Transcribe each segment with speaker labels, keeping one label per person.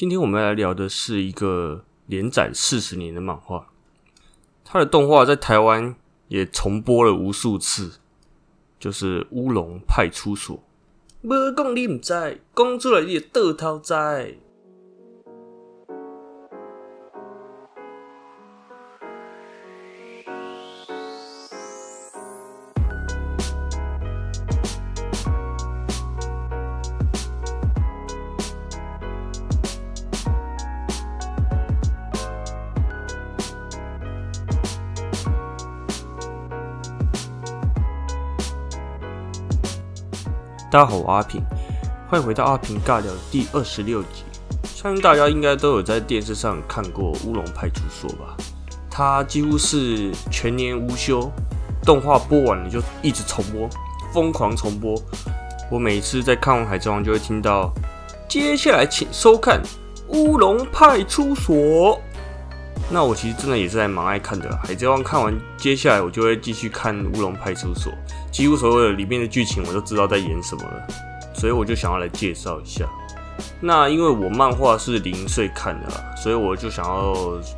Speaker 1: 今天我们来聊的是一个连载四十年的漫画，它的动画在台湾也重播了无数次，就是《乌龙派出所》。不讲你唔知，讲出来你就得头知。大家好，我阿平，欢迎回到阿平尬聊第二十六集。相信大家应该都有在电视上看过《乌龙派出所》吧？它几乎是全年无休，动画播完了就一直重播，疯狂重播。我每次在看完《海贼王》就会听到，接下来请收看《乌龙派出所》。那我其实真的也是在蛮爱看的，《海贼王》看完，接下来我就会继续看《乌龙派出所》，几乎所有的里面的剧情我都知道在演什么了，所以我就想要来介绍一下。那因为我漫画是零岁看的啦，所以我就想要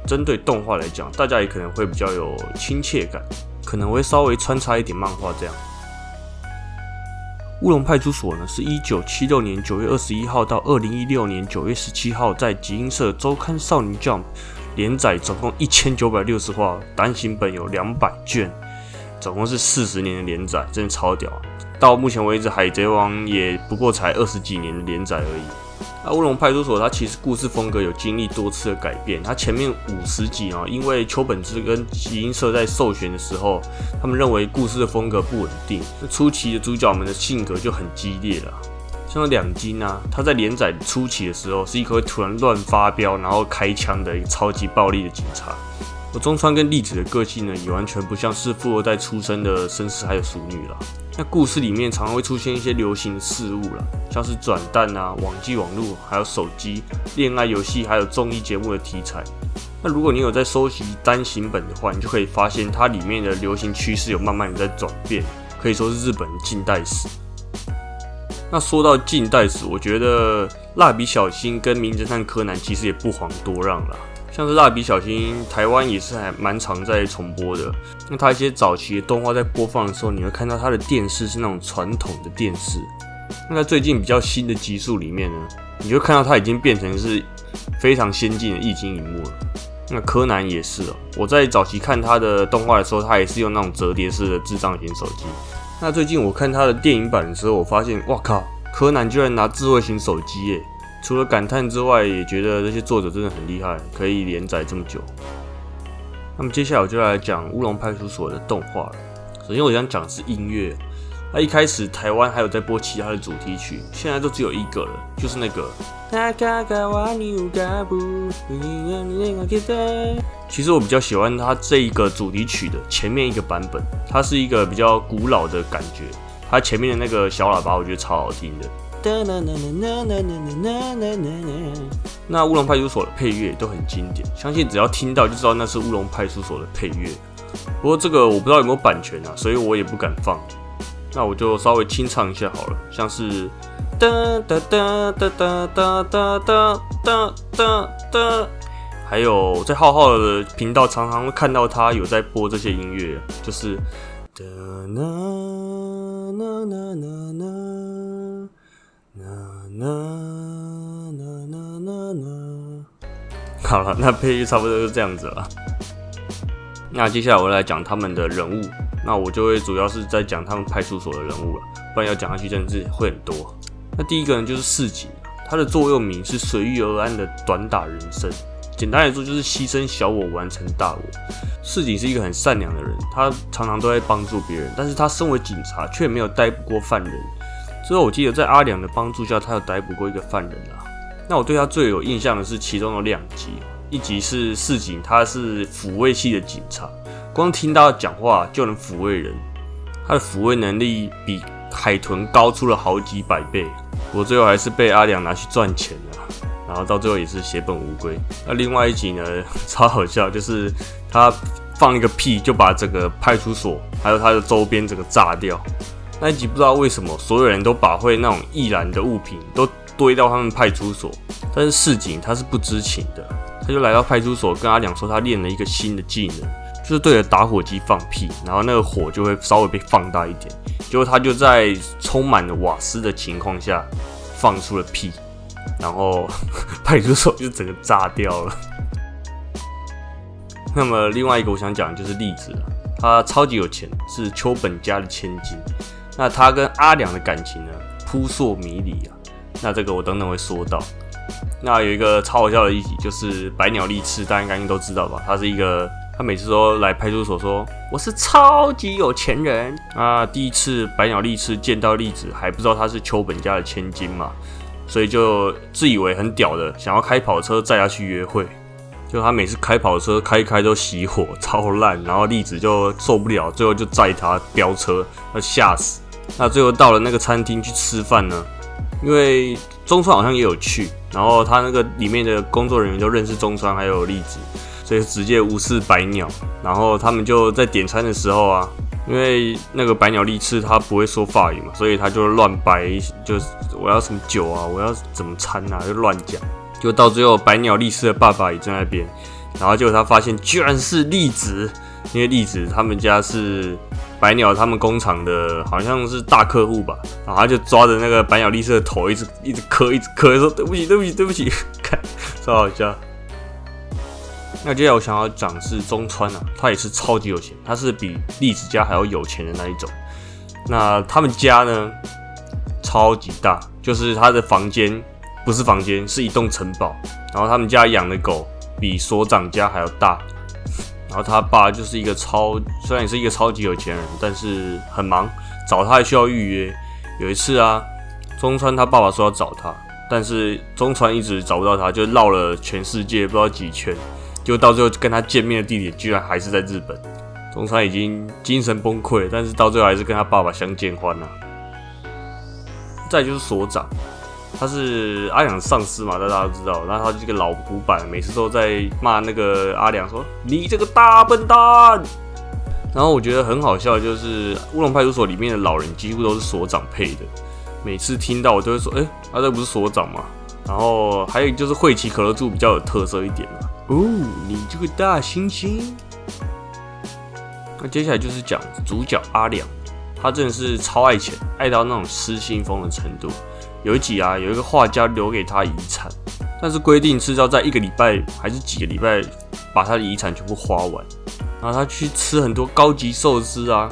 Speaker 1: 针对动画来讲，大家也可能会比较有亲切感，可能会稍微穿插一点漫画这样。《乌龙派出所》呢，是一九七六年九月二十一号到二零一六年九月十七号在集英社周刊少女 Jump。连载总共一千九百六十话，单行本有两百卷，总共是四十年的连载，真的超屌！到目前为止，《海贼王》也不过才二十几年的连载而已。那《乌龙派出所》它其实故事风格有经历多次的改变。它前面五十集啊，因为秋本之跟集英社在授权的时候，他们认为故事的风格不稳定，初期的主角们的性格就很激烈了。像两金啊，他在连载初期的时候是一个会突然乱发飙，然后开枪的一个超级暴力的警察。我中川跟栗子的个性呢，也完全不像是富二代出身的绅士还有淑女了。那故事里面常常会出现一些流行的事物了，像是转蛋啊、网际网络、还有手机、恋爱游戏，还有综艺节目的题材。那如果你有在收集单行本的话，你就可以发现它里面的流行趋势有慢慢的在转变，可以说是日本近代史。那说到近代史，我觉得蜡笔小新跟名侦探柯南其实也不遑多让了。像是蜡笔小新，台湾也是还蛮常在重播的。那它一些早期的动画在播放的时候，你会看到它的电视是那种传统的电视。那在最近比较新的集数里面呢，你就看到它已经变成是非常先进的液晶荧幕了。那柯南也是哦，我在早期看它的动画的时候，它也是用那种折叠式的智障型手机。那最近我看他的电影版的时候，我发现，哇靠，柯南居然拿智慧型手机耶！除了感叹之外，也觉得这些作者真的很厉害，可以连载这么久。那么接下来我就来讲《乌龙派出所》的动画了。首先我想讲的是音乐。那一开始台湾还有在播其他的主题曲，现在都只有一个了，就是那个。其实我比较喜欢它这一个主题曲的前面一个版本，它是一个比较古老的感觉，它前面的那个小喇叭我觉得超好听的。那乌龙派出所的配乐都很经典，相信只要听到就知道那是乌龙派出所的配乐。不过这个我不知道有没有版权啊，所以我也不敢放。那我就稍微清唱一下好了，像是哒哒哒哒哒哒哒哒哒哒，还有在浩浩的频道常常会看到他有在播这些音乐，就是哒啦啦啦啦啦好了，那配乐差不多就这样子了。那接下来我来讲他们的人物。那我就会主要是在讲他们派出所的人物了，不然要讲下去真的是会很多。那第一个人就是市井，他的座右铭是随遇而安的短打人生。简单来说就是牺牲小我完成大我。市井是一个很善良的人，他常常都在帮助别人，但是他身为警察却没有逮捕过犯人。之后我记得在阿良的帮助下，他有逮捕过一个犯人啊。那我对他最有印象的是其中的两集，一集是市井，他是抚慰系的警察。光听他讲话就能抚慰人，他的抚慰能力比海豚高出了好几百倍。我最后还是被阿良拿去赚钱了，然后到最后也是血本无归。那另外一集呢，超好笑，就是他放一个屁就把整个派出所还有他的周边整个炸掉。那一集不知道为什么所有人都把会那种易燃的物品都。堆到他们派出所，但是市井他是不知情的，他就来到派出所跟阿良说他练了一个新的技能，就是对着打火机放屁，然后那个火就会稍微被放大一点，结果他就在充满了瓦斯的情况下放出了屁，然后 派出所就整个炸掉了。那么另外一个我想讲的就是栗子，他超级有钱，是秋本家的千金。那他跟阿良的感情呢，扑朔迷离啊。那这个我等等会说到。那有一个超好笑的一集，就是百鸟利翅，大家应该都知道吧？他是一个，他每次都来派出所说我是超级有钱人啊。第一次百鸟利翅见到栗子，还不知道他是秋本家的千金嘛，所以就自以为很屌的，想要开跑车载他去约会。就他每次开跑车开一开都熄火，超烂，然后栗子就受不了，最后就载他飙车，要吓死。那最后到了那个餐厅去吃饭呢，因为中川好像也有去，然后他那个里面的工作人员都认识中川还有栗子，所以直接无视白鸟。然后他们就在点餐的时候啊，因为那个白鸟利翅他不会说法语嘛，所以他就乱掰，就是我要什么酒啊，我要怎么餐啊，就乱讲。就到最后，白鸟栗士的爸爸也在那边，然后结果他发现居然是栗子，因为栗子他们家是百鸟他们工厂的，好像是大客户吧，然后他就抓着那个百鸟栗士的头，一直一直磕，一直磕，说对不起，对不起，对不起，看超好笑。那接下来我想要讲是中川啊，他也是超级有钱，他是比栗子家还要有钱的那一种。那他们家呢，超级大，就是他的房间。不是房间，是一栋城堡。然后他们家养的狗比所长家还要大。然后他爸就是一个超，虽然也是一个超级有钱人，但是很忙，找他还需要预约。有一次啊，中川他爸爸说要找他，但是中川一直找不到他，就绕了全世界不知道几圈，就到最后跟他见面的地点居然还是在日本。中川已经精神崩溃，但是到最后还是跟他爸爸相见欢了。再就是所长。他是阿良上司嘛，大家都知道。然后他这个老古板，每次都在骂那个阿良，说你这个大笨蛋。然后我觉得很好笑，就是乌龙派出所里面的老人几乎都是所长配的。每次听到我都会说，哎，他这不是所长吗？然后还有就是惠奇可乐柱比较有特色一点嘛。哦，你这个大猩猩。那接下来就是讲主角阿良，他真的是超爱钱，爱到那种失心疯的程度。有一集啊，有一个画家留给他遗产，但是规定是要在一个礼拜还是几个礼拜把他的遗产全部花完。然后他去吃很多高级寿司啊，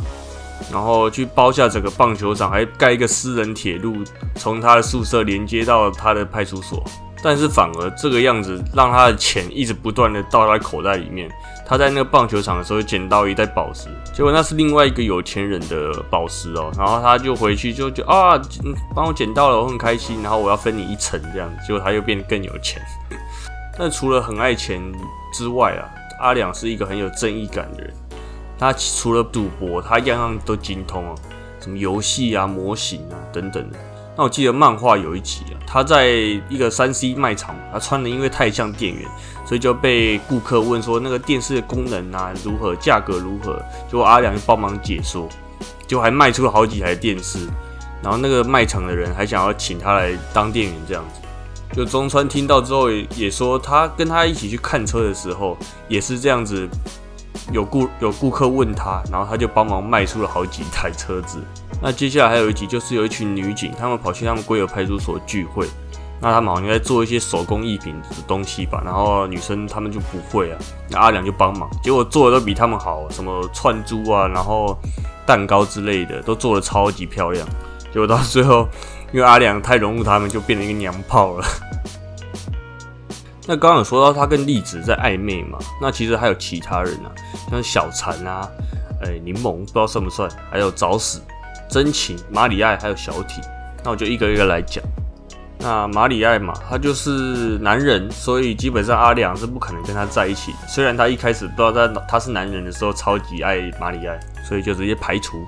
Speaker 1: 然后去包下整个棒球场，还盖一个私人铁路，从他的宿舍连接到他的派出所。但是反而这个样子，让他的钱一直不断的到他口袋里面。他在那个棒球场的时候捡到一袋宝石，结果那是另外一个有钱人的宝石哦。然后他就回去就就啊，帮我捡到了，我很开心。然后我要分你一层这样子，结果他又变得更有钱。但除了很爱钱之外啊，阿良是一个很有正义感的人。他除了赌博，他样样都精通哦，什么游戏啊、模型啊等等的。那我记得漫画有一集啊，他在一个三 C 卖场，他穿的因为太像店员，所以就被顾客问说那个电视的功能啊如何，价格如何，结果阿良就帮忙解说，就还卖出了好几台电视，然后那个卖场的人还想要请他来当店员这样子，就中川听到之后也说他跟他一起去看车的时候也是这样子。有顾有顾客问他，然后他就帮忙卖出了好几台车子。那接下来还有一集，就是有一群女警，他们跑去他们龟儿派出所聚会。那他们好像在做一些手工艺品的东西吧。然后女生他们就不会啊，那阿良就帮忙，结果做的都比他们好，什么串珠啊，然后蛋糕之类的都做的超级漂亮。结果到最后，因为阿良太融入他们，就变成一个娘炮了。那刚刚有说到他跟栗子在暧昧嘛？那其实还有其他人啊，像小蚕啊，哎，柠檬不知道算不算？还有早死、真情、马里艾，还有小体。那我就一个一个来讲。那马里艾嘛，他就是男人，所以基本上阿良是不可能跟他在一起的。虽然他一开始不知道他他是男人的时候超级爱马里艾，所以就直接排除。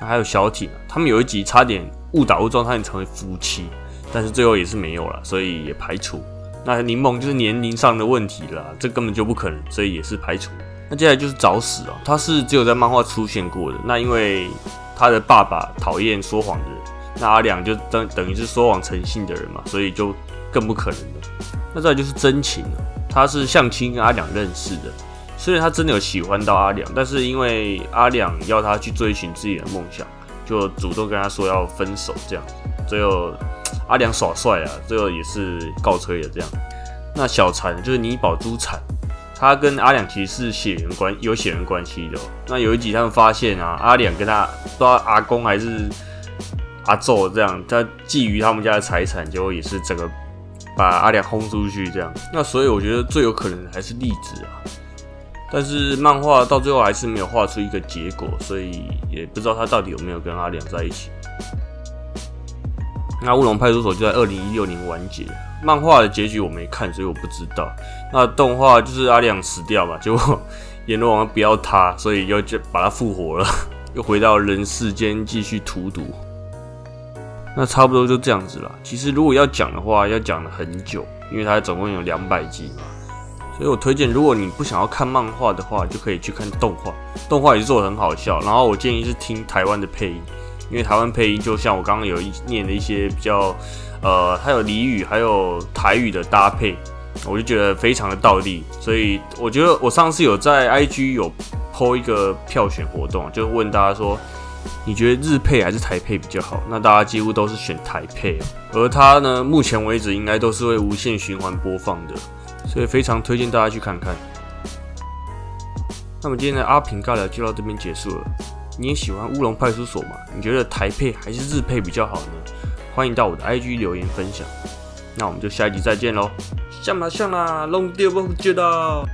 Speaker 1: 那还有小体，他们有一集差点误打误撞，差点成为夫妻，但是最后也是没有了，所以也排除。那柠檬就是年龄上的问题了，这根本就不可能，所以也是排除。那接下来就是找死啊，他是只有在漫画出现过的。那因为他的爸爸讨厌说谎的人，那阿良就等等于是说谎成性的人嘛，所以就更不可能了。那再就是真情了，他是相亲跟阿良认识的，虽然他真的有喜欢到阿良，但是因为阿良要他去追寻自己的梦想，就主动跟他说要分手这样，最后阿良耍帅啊，最后也是告吹了这样。那小禅就是你宝珠禅。他跟阿良其实是血缘关有血缘关系的。那有一集他们发现啊，阿良跟他不知道阿公还是阿宙这样，他觊觎他们家的财产，结果也是整个把阿良轰出去这样。那所以我觉得最有可能还是例子啊，但是漫画到最后还是没有画出一个结果，所以也不知道他到底有没有跟阿良在一起。那乌龙派出所就在二零一六年完结。漫画的结局我没看，所以我不知道。那动画就是阿亮死掉嘛，结果 阎罗王不要他，所以又就把他复活了，又回到人世间继续荼毒。那差不多就这样子了。其实如果要讲的话，要讲了很久，因为它总共有两百集嘛。所以我推荐，如果你不想要看漫画的话，就可以去看动画。动画也是做的很好笑。然后我建议是听台湾的配音，因为台湾配音就像我刚刚有一念的一些比较。呃，还有俚语，还有台语的搭配，我就觉得非常的道地。所以我觉得我上次有在 IG 有 PO 一个票选活动，就问大家说，你觉得日配还是台配比较好？那大家几乎都是选台配，而它呢，目前为止应该都是会无限循环播放的，所以非常推荐大家去看看。那么今天的阿平尬聊就到这边结束了。你也喜欢乌龙派出所吗？你觉得台配还是日配比较好呢？欢迎到我的 IG 留言分享，那我们就下一集再见喽，像啦像啦，弄丢不记得。